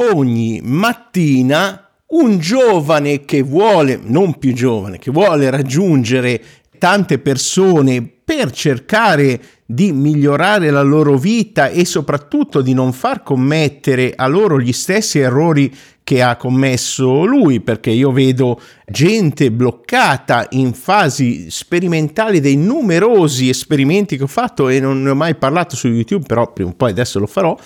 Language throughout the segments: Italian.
ogni mattina un giovane che vuole, non più giovane, che vuole raggiungere tante persone per cercare di migliorare la loro vita e soprattutto di non far commettere a loro gli stessi errori che ha commesso lui, perché io vedo gente bloccata in fasi sperimentali dei numerosi esperimenti che ho fatto e non ne ho mai parlato su YouTube, però prima o poi adesso lo farò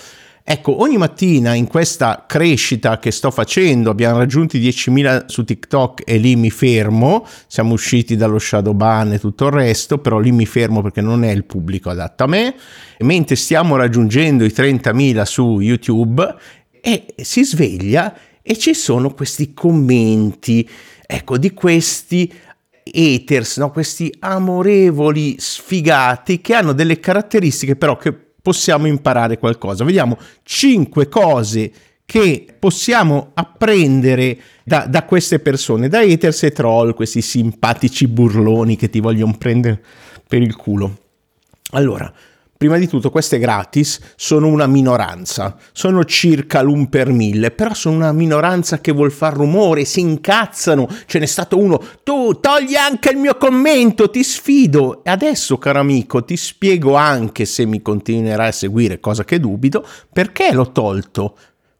Ecco, ogni mattina in questa crescita che sto facendo, abbiamo raggiunto i 10.000 su TikTok e lì mi fermo, siamo usciti dallo shadow ban e tutto il resto, però lì mi fermo perché non è il pubblico adatto a me, mentre stiamo raggiungendo i 30.000 su YouTube e si sveglia e ci sono questi commenti, ecco, di questi haters, no? questi amorevoli sfigati che hanno delle caratteristiche però che possiamo imparare qualcosa. Vediamo 5 cose che possiamo apprendere da, da, queste persone, da haters e troll, questi simpatici burloni che ti vogliono prendere per il culo. Allora, Prima di tutto queste gratis sono una minoranza, sono circa l'un per mille, però sono una minoranza che vuol far rumore, si incazzano, ce n'è stato uno, tu togli anche il mio commento, ti sfido. E adesso caro amico ti spiego anche se mi continuerai a seguire, cosa che dubito, perché l'ho tolto.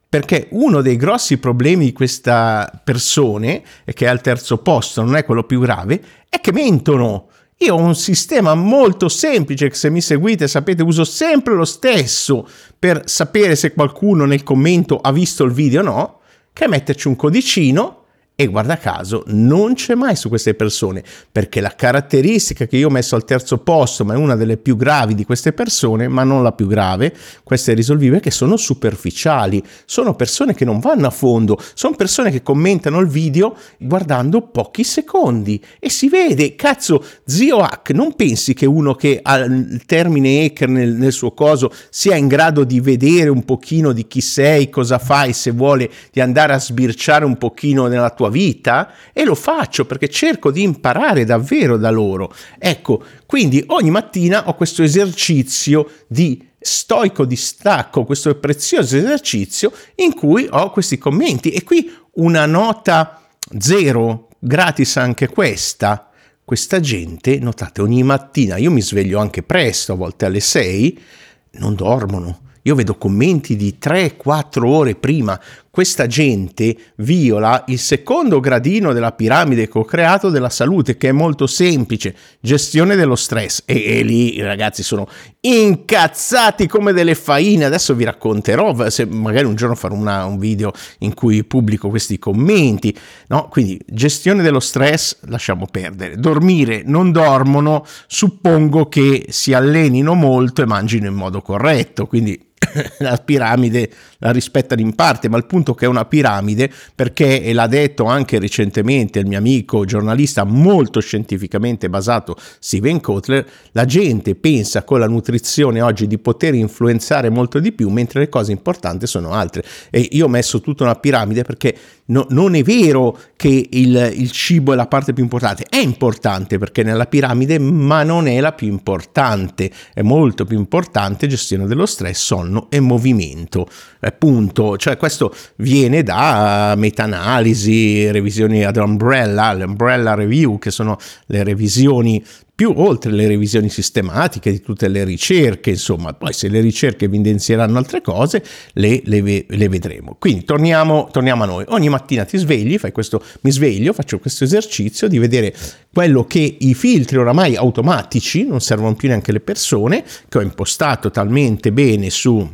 Perché uno dei grossi problemi di questa persone, che è al terzo posto, non è quello più grave, è che mentono io ho un sistema molto semplice che se mi seguite sapete uso sempre lo stesso per sapere se qualcuno nel commento ha visto il video o no, che è metterci un codicino e guarda caso, non c'è mai su queste persone, perché la caratteristica che io ho messo al terzo posto, ma è una delle più gravi di queste persone, ma non la più grave, queste risolvive, che sono superficiali, sono persone che non vanno a fondo, sono persone che commentano il video guardando pochi secondi. E si vede, cazzo, zio hack, non pensi che uno che ha il termine hacker nel, nel suo coso sia in grado di vedere un pochino di chi sei, cosa fai, se vuole di andare a sbirciare un pochino nella tua tua vita e lo faccio perché cerco di imparare davvero da loro. Ecco, quindi ogni mattina ho questo esercizio di stoico distacco, questo prezioso esercizio in cui ho questi commenti e qui una nota zero, gratis anche questa. Questa gente, notate, ogni mattina io mi sveglio anche presto, a volte alle 6, non dormono. Io vedo commenti di 3-4 ore prima questa gente viola il secondo gradino della piramide che ho creato della salute, che è molto semplice, gestione dello stress. E, e lì i ragazzi sono incazzati come delle faine. Adesso vi racconterò, se magari un giorno farò una, un video in cui pubblico questi commenti. No? Quindi gestione dello stress, lasciamo perdere. Dormire, non dormono, suppongo che si allenino molto e mangino in modo corretto. Quindi la piramide la rispettano in parte, ma il punto che è una piramide, perché, e l'ha detto anche recentemente il mio amico giornalista molto scientificamente basato Steven Kotler, la gente pensa con la nutrizione oggi di poter influenzare molto di più, mentre le cose importanti sono altre. E io ho messo tutta una piramide perché no, non è vero che il, il cibo è la parte più importante, è importante perché nella piramide, ma non è la più importante, è molto più importante gestione dello stress, sonno e movimento punto. Cioè questo viene da meta-analisi, revisioni ad umbrella, l'umbrella review, che sono le revisioni più oltre le revisioni sistematiche di tutte le ricerche, insomma, poi se le ricerche evidenzieranno altre cose, le, le, le vedremo. Quindi torniamo, torniamo, a noi. Ogni mattina ti svegli, fai questo, mi sveglio, faccio questo esercizio di vedere quello che i filtri oramai automatici, non servono più neanche le persone, che ho impostato talmente bene su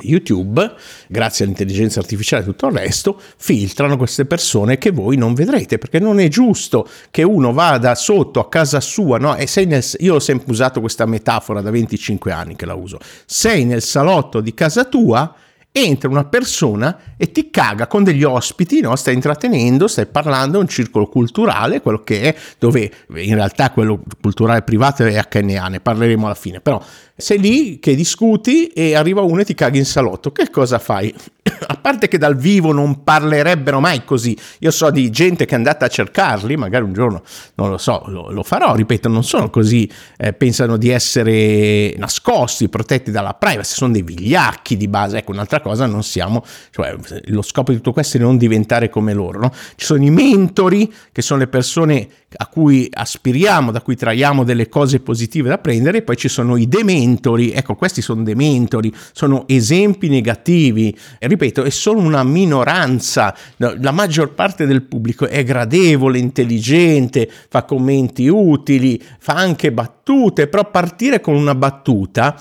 YouTube, grazie all'intelligenza artificiale e tutto il resto, filtrano queste persone che voi non vedrete, perché non è giusto che uno vada sotto a casa sua, no? E sei nel, io ho sempre usato questa metafora da 25 anni che la uso. Sei nel salotto di casa tua entra una persona e ti caga con degli ospiti, no? stai intrattenendo, stai parlando, è un circolo culturale, quello che è, dove in realtà quello culturale privato è HNA, ne parleremo alla fine, però sei lì che discuti e arriva uno e ti caga in salotto, che cosa fai? a parte che dal vivo non parlerebbero mai così, io so di gente che è andata a cercarli, magari un giorno, non lo so, lo, lo farò, ripeto, non sono così, eh, pensano di essere nascosti, protetti dalla privacy, sono dei vigliacchi di base, ecco un'altra cosa, non siamo, cioè lo scopo di tutto questo è non diventare come loro, no? Ci sono i mentori, che sono le persone a cui aspiriamo, da cui traiamo delle cose positive da prendere, poi ci sono i dementori, ecco questi sono dementori, sono esempi negativi, e ripeto, è solo una minoranza, la maggior parte del pubblico è gradevole, intelligente, fa commenti utili, fa anche battute, però partire con una battuta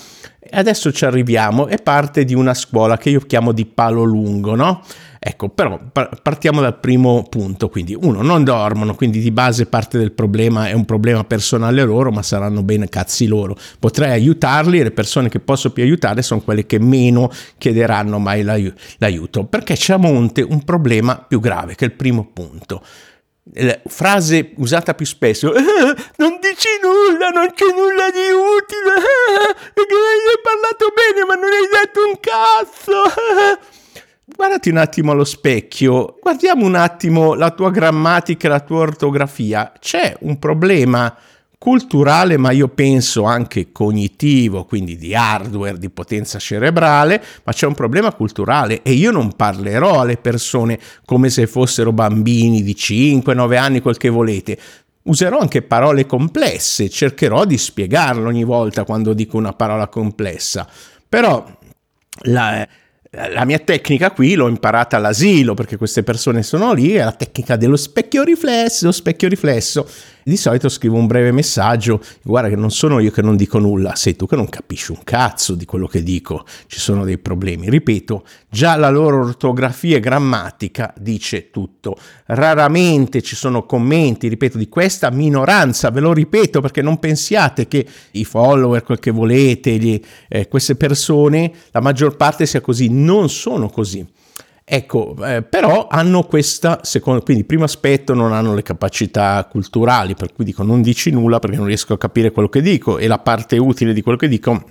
adesso ci arriviamo, è parte di una scuola che io chiamo di palo lungo, no? Ecco, però partiamo dal primo punto, quindi uno, non dormono, quindi di base parte del problema è un problema personale loro, ma saranno bene cazzi loro. Potrei aiutarli e le persone che posso più aiutare sono quelle che meno chiederanno mai l'aiuto, perché c'è a monte un problema più grave, che è il primo punto frase usata più spesso, eh, non dici nulla, non c'è nulla di utile, eh, hai parlato bene ma non hai detto un cazzo. Guardati un attimo allo specchio, guardiamo un attimo la tua grammatica la tua ortografia, c'è un problema culturale, ma io penso anche cognitivo, quindi di hardware, di potenza cerebrale, ma c'è un problema culturale e io non parlerò alle persone come se fossero bambini di 5-9 anni, quel che volete. Userò anche parole complesse, cercherò di spiegarlo ogni volta quando dico una parola complessa, però la, la mia tecnica qui l'ho imparata all'asilo perché queste persone sono lì, è la tecnica dello specchio riflesso, specchio riflesso di solito scrivo un breve messaggio, guarda che non sono io che non dico nulla, sei tu che non capisci un cazzo di quello che dico, ci sono dei problemi. Ripeto, già la loro ortografia e grammatica dice tutto. Raramente ci sono commenti, ripeto, di questa minoranza, ve lo ripeto perché non pensiate che i follower, quel che volete, gli, eh, queste persone, la maggior parte sia così, non sono così. Ecco, eh, però hanno questa, secondo, quindi primo aspetto non hanno le capacità culturali, per cui dico non dici nulla perché non riesco a capire quello che dico e la parte utile di quello che dico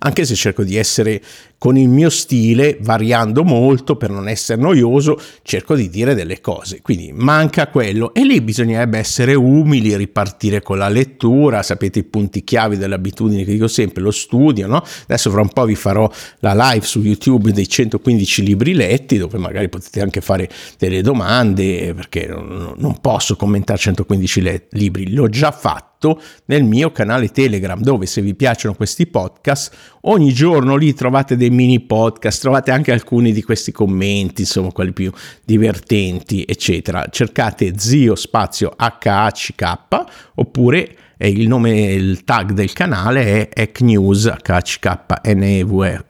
anche se cerco di essere con il mio stile, variando molto per non essere noioso, cerco di dire delle cose. Quindi manca quello e lì bisognerebbe essere umili, ripartire con la lettura, sapete i punti chiavi delle abitudini che dico sempre, lo studio, no? Adesso fra un po' vi farò la live su YouTube dei 115 libri letti, dove magari potete anche fare delle domande, perché non posso commentare 115 le- libri, l'ho già fatto nel mio canale Telegram, dove se vi piacciono questi podcast, ogni giorno lì trovate dei mini podcast, trovate anche alcuni di questi commenti, insomma, quelli più divertenti, eccetera. Cercate zio spazio HHK oppure e il nome, il tag del canale è ECNews, HCKNEWS,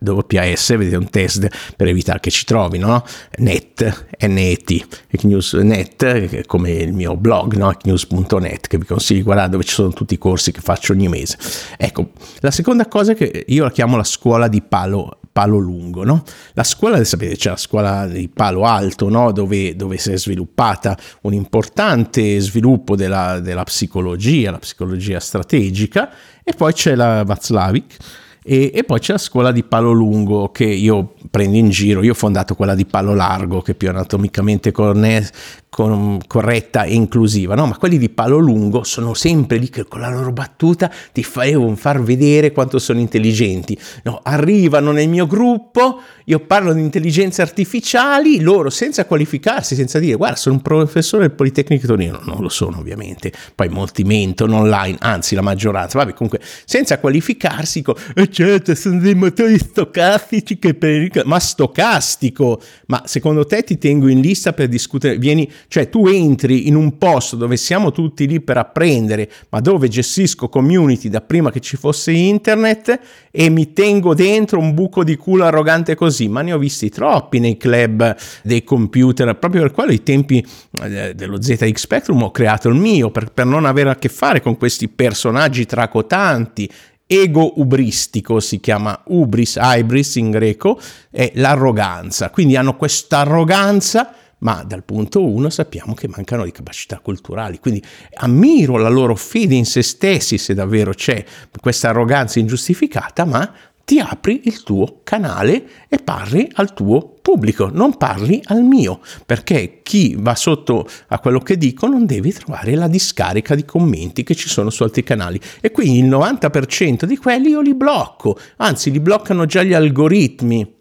vedete un test per evitare che ci trovino, no? net, net, ECNews net, come il mio blog, no? ecnews.net, che vi consiglio di guardare dove ci sono tutti i corsi che faccio ogni mese. Ecco, la seconda cosa che io la chiamo la scuola di palo Palo Lungo. No? La scuola, sapete, c'è la scuola di Palo Alto, no? dove, dove, si è sviluppata un importante sviluppo della, della psicologia, la psicologia strategica, e poi c'è la Václavic e, e, poi c'è la scuola di palo lungo che io prendo in giro. Io ho fondato quella di palo largo, che più anatomicamente corne- con, corretta e inclusiva, no? Ma quelli di palo lungo sono sempre lì che con la loro battuta ti devono far vedere quanto sono intelligenti. No, arrivano nel mio gruppo, io parlo di intelligenze artificiali, loro senza qualificarsi, senza dire guarda sono un professore del Politecnico Torino, non lo sono ovviamente, poi molti mentono online, anzi la maggioranza, vabbè comunque senza qualificarsi, dico, eh, certo sono dei motori stocastici che per... ma stocastico, ma secondo te ti tengo in lista per discutere, vieni, cioè tu entri in un posto dove siamo tutti lì per apprendere, ma dove gestisco community da prima che ci fosse internet e mi tengo dentro un buco di culo arrogante così, ma ne ho visti troppi nei club dei computer, proprio per quello i tempi eh, dello ZX Spectrum ho creato il mio, per, per non avere a che fare con questi personaggi tracotanti. Ego ubristico, si chiama ubris, ibris in greco, è l'arroganza. Quindi hanno questa arroganza ma dal punto 1 sappiamo che mancano di capacità culturali. Quindi ammiro la loro fede in se stessi, se davvero c'è questa arroganza ingiustificata, ma ti apri il tuo canale e parli al tuo pubblico, non parli al mio, perché chi va sotto a quello che dico non deve trovare la discarica di commenti che ci sono su altri canali e quindi il 90% di quelli io li blocco, anzi li bloccano già gli algoritmi.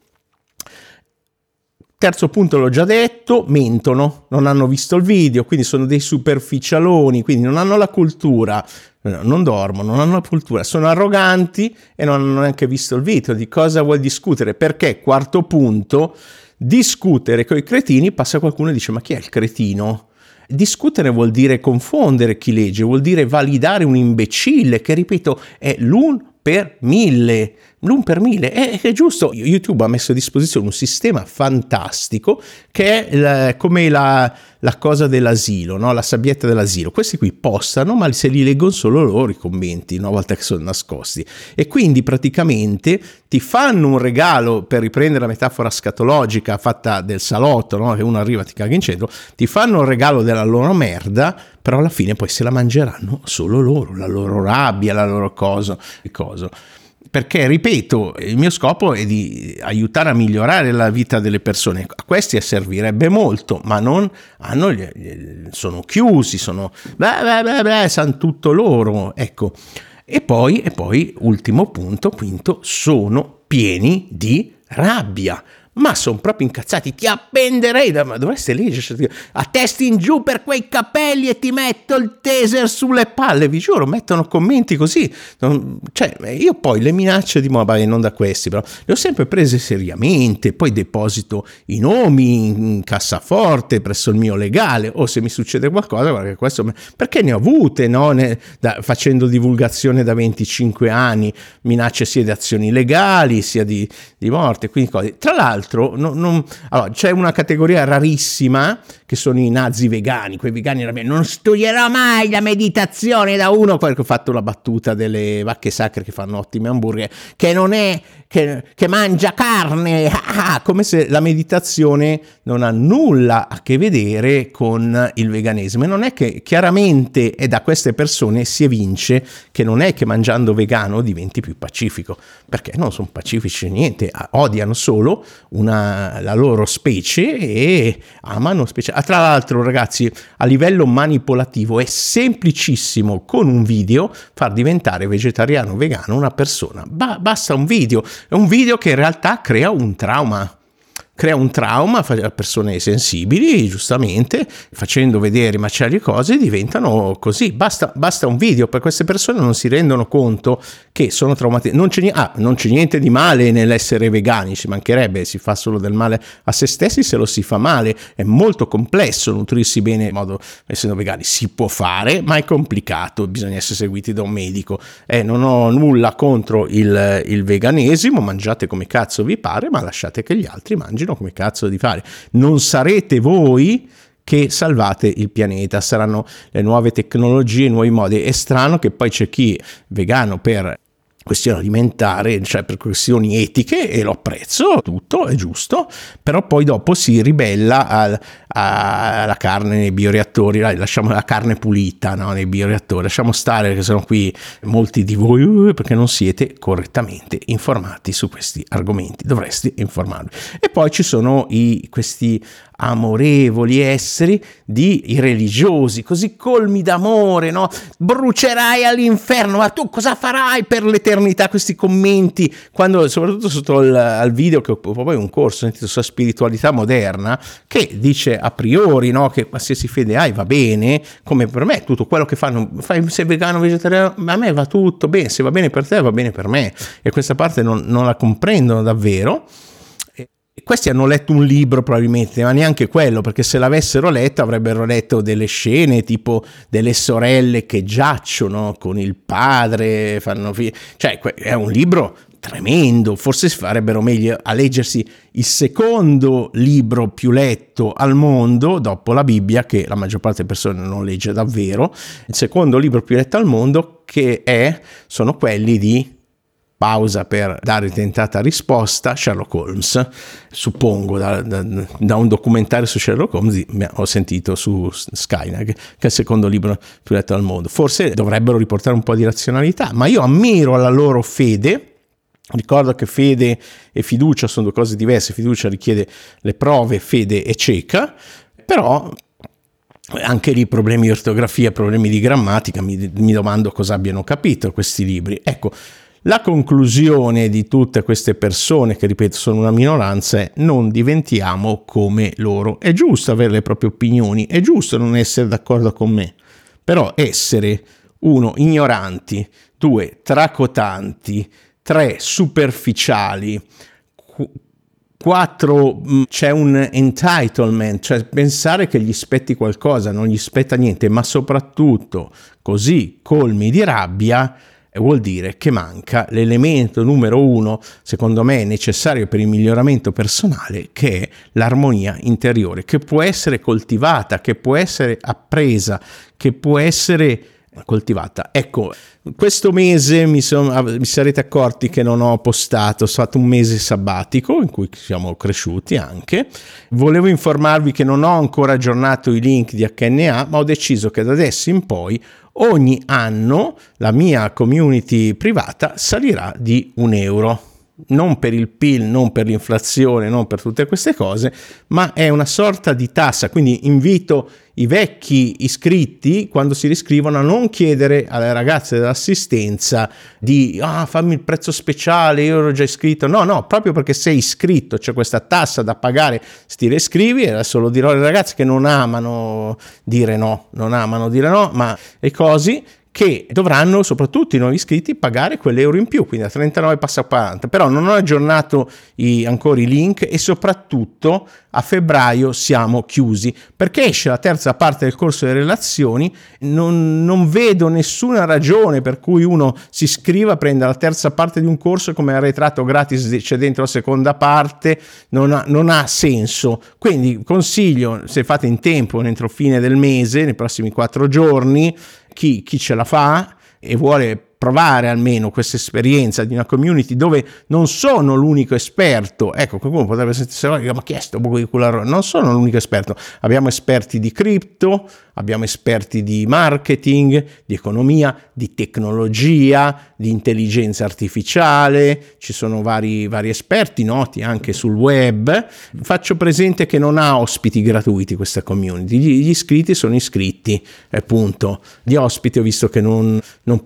Terzo punto l'ho già detto, mentono, non hanno visto il video, quindi sono dei superficialoni, quindi non hanno la cultura, non dormono, non hanno la cultura, sono arroganti e non hanno neanche visto il video. Di cosa vuoi discutere? Perché, quarto punto, discutere con i cretini, passa qualcuno e dice ma chi è il cretino? Discutere vuol dire confondere chi legge, vuol dire validare un imbecille che, ripeto, è l'un per mille l'un per mille. È, è, giusto, YouTube ha messo a disposizione un sistema fantastico che è la, come la, la, cosa dell'asilo, no? la sabbietta dell'asilo. Questi qui postano, ma se li leggono solo loro i commenti, una volta che sono nascosti. E quindi praticamente ti fanno un regalo, per riprendere la metafora scatologica fatta del salotto, no? che uno arriva e ti caga in centro, ti fanno un regalo della loro merda, però alla fine poi se la mangeranno solo loro, la loro rabbia, la loro cosa. cosa perché, ripeto, il mio scopo è di aiutare a migliorare la vita delle persone. A questi servirebbe molto, ma non hanno, sono chiusi, sono, beh, beh, beh, beh, sanno tutto loro. Ecco. E poi, e poi, ultimo punto, quinto, sono pieni di rabbia ma sono proprio incazzati, ti appenderei, ma dovreste leggere, a testi in giù per quei capelli e ti metto il taser sulle palle, vi giuro, mettono commenti così, cioè io poi le minacce di mobile, non da questi però, le ho sempre prese seriamente, poi deposito i nomi in cassaforte presso il mio legale, o se mi succede qualcosa, guarda questo, perché ne ho avute, no? ne, da, facendo divulgazione da 25 anni, minacce sia di azioni legali, sia di, di morte, quindi cose. Tra l'altro, l'altro non, non, allora, c'è una categoria rarissima che sono i nazi vegani, quei vegani non studierò mai la meditazione da uno, poi ho fatto la battuta delle vacche sacre che fanno ottimi hamburger, che non è che, che mangia carne, ah, ah, come se la meditazione non ha nulla a che vedere con il veganesimo. E non è che chiaramente è da queste persone si evince che non è che mangiando vegano diventi più pacifico, perché non sono pacifici niente, odiano solo una, la loro specie e amano specie. Ah, tra l'altro, ragazzi, a livello manipolativo è semplicissimo con un video far diventare vegetariano o vegano una persona. Ba- basta un video è un video che in realtà crea un trauma crea un trauma a persone sensibili, giustamente, facendo vedere macelli e cose, diventano così. Basta, basta, un video, per queste persone non si rendono conto che sono traumatizzate. Non, ah, non c'è, niente di male nell'essere vegani, ci mancherebbe, si fa solo del male a se stessi se lo si fa male. È molto complesso nutrirsi bene in modo essendo vegani. Si può fare, ma è complicato, bisogna essere seguiti da un medico. Eh, non ho nulla contro il, il veganesimo, mangiate come cazzo vi pare, ma lasciate che gli altri mangino decidono come cazzo di fare. Non sarete voi che salvate il pianeta, saranno le nuove tecnologie, i nuovi modi. È strano che poi c'è chi vegano per questione alimentare, cioè per questioni etiche e lo apprezzo, tutto è giusto, però poi dopo si ribella al, alla carne nei bioreattori, lasciamo la carne pulita no, nei bioreattori, lasciamo stare che sono qui molti di voi uh, perché non siete correttamente informati su questi argomenti, dovreste informarvi. E poi ci sono i, questi amorevoli esseri di i religiosi, così colmi d'amore, no? Brucerai all'inferno, ma tu cosa farai per l'eternità? Questi commenti, quando, soprattutto sotto al video che ho poi un corso sentito sulla spiritualità moderna, che dice a priori no, che qualsiasi fede hai va bene, come per me, tutto quello che fanno, fai, sei vegano, vegetariano, a me va tutto bene, se va bene per te va bene per me, e questa parte non, non la comprendono davvero. Questi hanno letto un libro probabilmente, ma neanche quello, perché se l'avessero letto avrebbero letto delle scene tipo delle sorelle che giacciono con il padre, fanno fi- cioè è un libro tremendo, forse farebbero meglio a leggersi il secondo libro più letto al mondo dopo la Bibbia, che la maggior parte delle persone non legge davvero, il secondo libro più letto al mondo che è, sono quelli di pausa per dare tentata risposta, Sherlock Holmes, suppongo da, da, da, un documentario su Sherlock Holmes ho sentito su Skynet, che è il secondo libro più letto al mondo. Forse dovrebbero riportare un po' di razionalità, ma io ammiro la loro fede Ricordo che fede e fiducia sono due cose diverse, fiducia richiede le prove, fede è cieca, però anche lì problemi di ortografia, problemi di grammatica, mi, mi domando cosa abbiano capito questi libri. Ecco, la conclusione di tutte queste persone, che ripeto sono una minoranza, è non diventiamo come loro. È giusto avere le proprie opinioni, è giusto non essere d'accordo con me, però essere uno ignoranti, due tracotanti, tre superficiali, quattro mm, c'è un entitlement, cioè pensare che gli spetti qualcosa, non gli spetta niente, ma soprattutto così colmi di rabbia vuol dire che manca l'elemento numero uno, secondo me necessario per il miglioramento personale, che è l'armonia interiore, che può essere coltivata, che può essere appresa, che può essere coltivata. Ecco, questo mese mi, son, mi, sarete accorti che non ho postato, è stato un mese sabbatico in cui siamo cresciuti anche. Volevo informarvi che non ho ancora aggiornato i link di HNA, ma ho deciso che da adesso in poi ogni anno la mia community privata salirà di un euro non per il PIL, non per l'inflazione, non per tutte queste cose, ma è una sorta di tassa. Quindi invito i vecchi iscritti, quando si riscrivono, a non chiedere alle ragazze dell'assistenza di ah, fammi il prezzo speciale, io ero già iscritto. No, no, proprio perché sei iscritto, c'è questa tassa da pagare, sti riscrivi. E adesso lo dirò alle ragazze che non amano dire no, non amano dire no, ma è così che dovranno soprattutto i nuovi iscritti pagare quell'euro in più, quindi da 39 passa a 40, però non ho aggiornato i, ancora i link e soprattutto a febbraio siamo chiusi perché esce la terza parte del corso delle relazioni, non, non vedo nessuna ragione per cui uno si iscriva, prenda la terza parte di un corso come arretrato gratis c'è dentro la seconda parte, non ha, non ha senso, quindi consiglio se fate in tempo entro fine del mese, nei prossimi quattro giorni, chi, chi ce la fa e vuole provare almeno questa esperienza di una community dove non sono l'unico esperto. Ecco, qualcuno potrebbe sentirsi, ma chi è sto buco di culo? Non sono l'unico esperto. Abbiamo esperti di cripto, abbiamo esperti di marketing, di economia, di tecnologia, di intelligenza artificiale, ci sono vari, vari esperti noti anche sul web. Faccio presente che non ha ospiti gratuiti questa community, gli, iscritti sono iscritti, appunto. Gli ospiti ho visto che non, non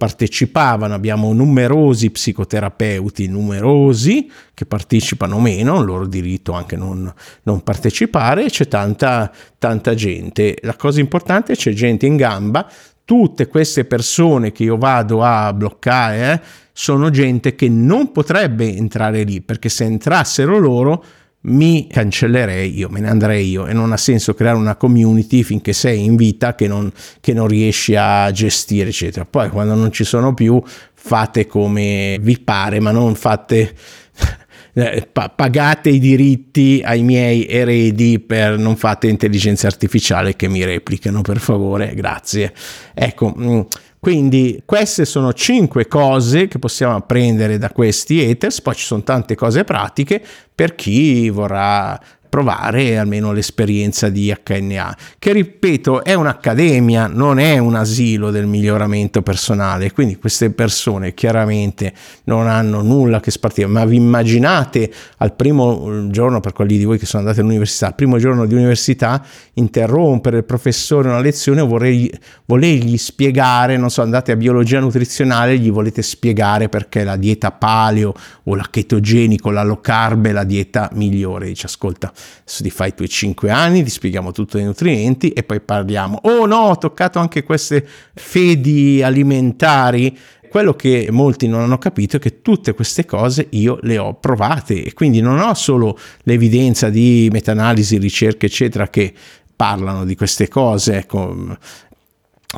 partecipavano, abbiamo numerosi psicoterapeuti, numerosi che partecipano meno, il loro diritto anche non, non partecipare, c'è tanta, tanta gente. La cosa importante è c'è gente in gamba, tutte queste persone che io vado a bloccare eh, sono gente che non potrebbe entrare lì, perché se entrassero loro mi cancellerei io, me ne andrei io e non ha senso creare una community finché sei in vita che non, che non riesci a gestire, eccetera. Poi quando non ci sono più fate come vi pare, ma non fate eh, pagate i diritti ai miei eredi per non fate intelligenza artificiale che mi replicano per favore, grazie. Ecco, mm, quindi queste sono cinque cose che possiamo apprendere da questi haters, poi ci sono tante cose pratiche per chi vorrà provare almeno l'esperienza di HNA, che ripeto è un'accademia, non è un asilo del miglioramento personale, quindi queste persone chiaramente non hanno nulla che spartire, ma vi immaginate al primo giorno, per quelli di voi che sono andati all'università, al primo giorno di università, interrompere il professore una lezione o volergli spiegare, non so, andate a biologia nutrizionale, gli volete spiegare perché la dieta paleo o la chetogenico, la low carb è la dieta migliore, dice ascolta, ti fai i tuoi 5 anni, ti spieghiamo tutto i nutrienti e poi parliamo. Oh no, ho toccato anche queste fedi alimentari. Quello che molti non hanno capito è che tutte queste cose io le ho provate e quindi non ho solo l'evidenza di meta-analisi, ricerche, eccetera, che parlano di queste cose. Ecco,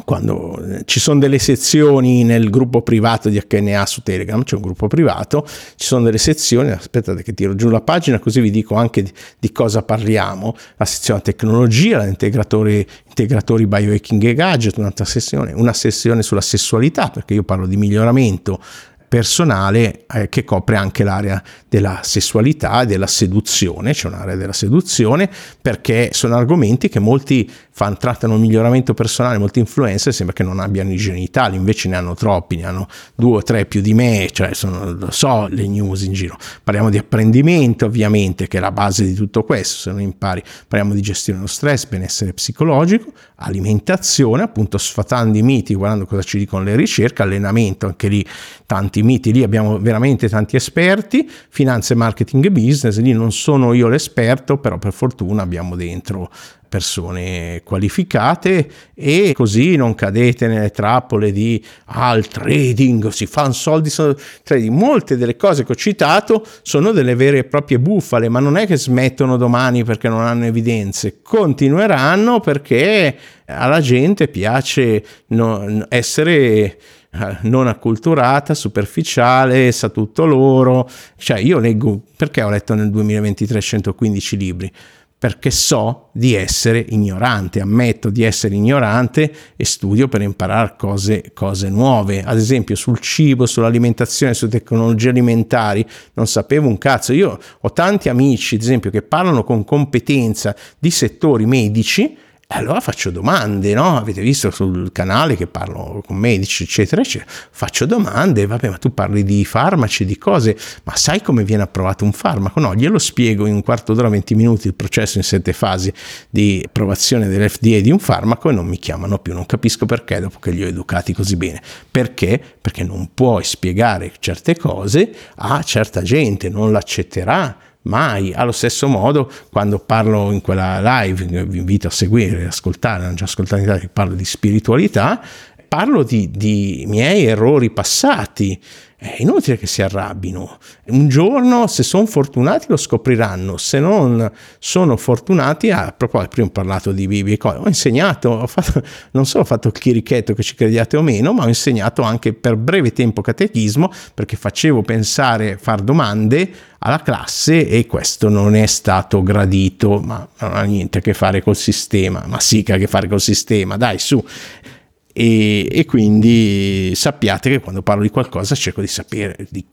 quando eh, ci sono delle sezioni nel gruppo privato di HNA su Telegram, c'è un gruppo privato, ci sono delle sezioni, aspettate che tiro giù la pagina così vi dico anche di, di cosa parliamo, la sezione tecnologia, integratori, integratori biohacking e gadget, un'altra sessione, una sessione sulla sessualità, perché io parlo di miglioramento personale eh, che copre anche l'area della sessualità, della seduzione, c'è un'area della seduzione, perché sono argomenti che molti fan, trattano miglioramento personale, molti influencer sembra che non abbiano i genitali, invece ne hanno troppi, ne hanno due o tre più di me, cioè sono, lo so le news in giro. Parliamo di apprendimento ovviamente, che è la base di tutto questo, se non impari. Parliamo di gestione dello stress, benessere psicologico, alimentazione, appunto sfatando i miti, guardando cosa ci dicono le ricerche, allenamento, anche lì tanti miti, lì abbiamo veramente tanti esperti, finanze, marketing e business, lì non sono io l'esperto, però per fortuna abbiamo dentro persone qualificate e così non cadete nelle trappole di ah, il trading, si fanno soldi, trading. Molte delle cose che ho citato sono delle vere e proprie bufale, ma non è che smettono domani perché non hanno evidenze, continueranno perché alla gente piace essere non acculturata, superficiale, sa tutto loro. Cioè, io leggo, perché ho letto nel 2023 115 libri? perché so di essere ignorante, ammetto di essere ignorante e studio per imparare cose, cose, nuove. Ad esempio sul cibo, sull'alimentazione, sulle tecnologie alimentari, non sapevo un cazzo. Io ho tanti amici, ad esempio, che parlano con competenza di settori medici allora faccio domande, no? Avete visto sul canale che parlo con medici, eccetera, eccetera. Faccio domande, vabbè, ma tu parli di farmaci, di cose, ma sai come viene approvato un farmaco? No, glielo spiego in un quarto d'ora, 20 minuti, il processo in sette fasi di approvazione dell'FDA di un farmaco e non mi chiamano più. Non capisco perché dopo che li ho educati così bene. Perché? Perché non puoi spiegare certe cose a certa gente, non l'accetterà mai. Allo stesso modo, quando parlo in quella live, vi invito a seguire, ascoltare, hanno già Italia, parlo di spiritualità, parlo di, di miei errori passati. È inutile che si arrabbino. Un giorno, se sono fortunati, lo scopriranno. Se non sono fortunati, a proposito, prima ho parlato di Bibbia, ho insegnato, ho fatto, non solo ho fatto il chirichetto che ci crediate o meno, ma ho insegnato anche per breve tempo catechismo perché facevo pensare, far domande alla classe e questo non è stato gradito, ma non ha niente a che fare col sistema, ma sì che ha a che fare col sistema, dai su e, e, quindi sappiate che quando parlo di qualcosa cerco di sapere di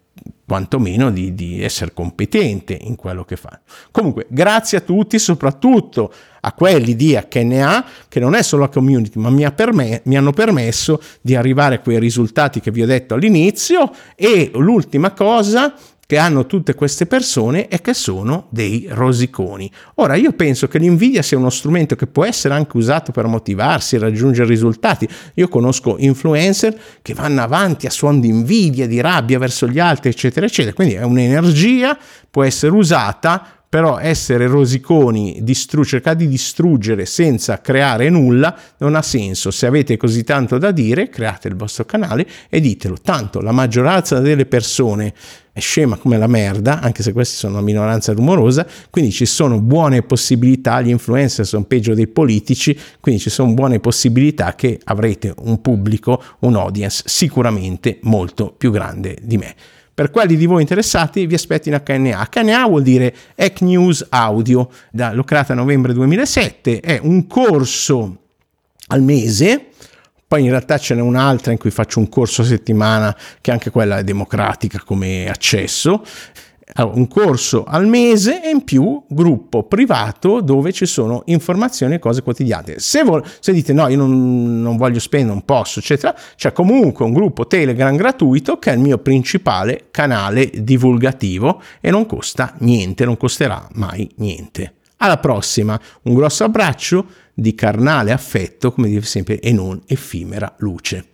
quantomeno di, di, essere competente in quello che fa. Comunque, grazie a tutti, soprattutto a quelli di HNA, che non è solo la community, ma mi, ha perme- mi hanno permesso di arrivare a quei risultati che vi ho detto all'inizio. E l'ultima cosa che hanno tutte queste persone è che sono dei rosiconi. Ora, io penso che l'invidia sia uno strumento che può essere anche usato per motivarsi e raggiungere risultati. Io conosco influencer che vanno avanti a suon di invidia, di rabbia verso gli altri, eccetera, eccetera. Quindi è un'energia, può essere usata però essere rosiconi, distru- cercare di distruggere senza creare nulla non ha senso. Se avete così tanto da dire, create il vostro canale e ditelo. Tanto la maggioranza delle persone è scema come la merda, anche se questi sono una minoranza rumorosa, quindi ci sono buone possibilità, gli influencer sono peggio dei politici, quindi ci sono buone possibilità che avrete un pubblico, un audience sicuramente molto più grande di me. Per quelli di voi interessati vi aspetto in HNA. HNA vuol dire Hack News Audio, da, l'ho creata a novembre 2007, è un corso al mese, poi in realtà ce n'è un'altra in cui faccio un corso a settimana che anche quella è democratica come accesso un corso al mese e in più gruppo privato dove ci sono informazioni e cose quotidiane. Se, vol- se dite no, io non, non, voglio spendere, non posso, eccetera, c'è comunque un gruppo Telegram gratuito che è il mio principale canale divulgativo e non costa niente, non costerà mai niente. Alla prossima, un grosso abbraccio di carnale affetto, come dice sempre, e non effimera luce.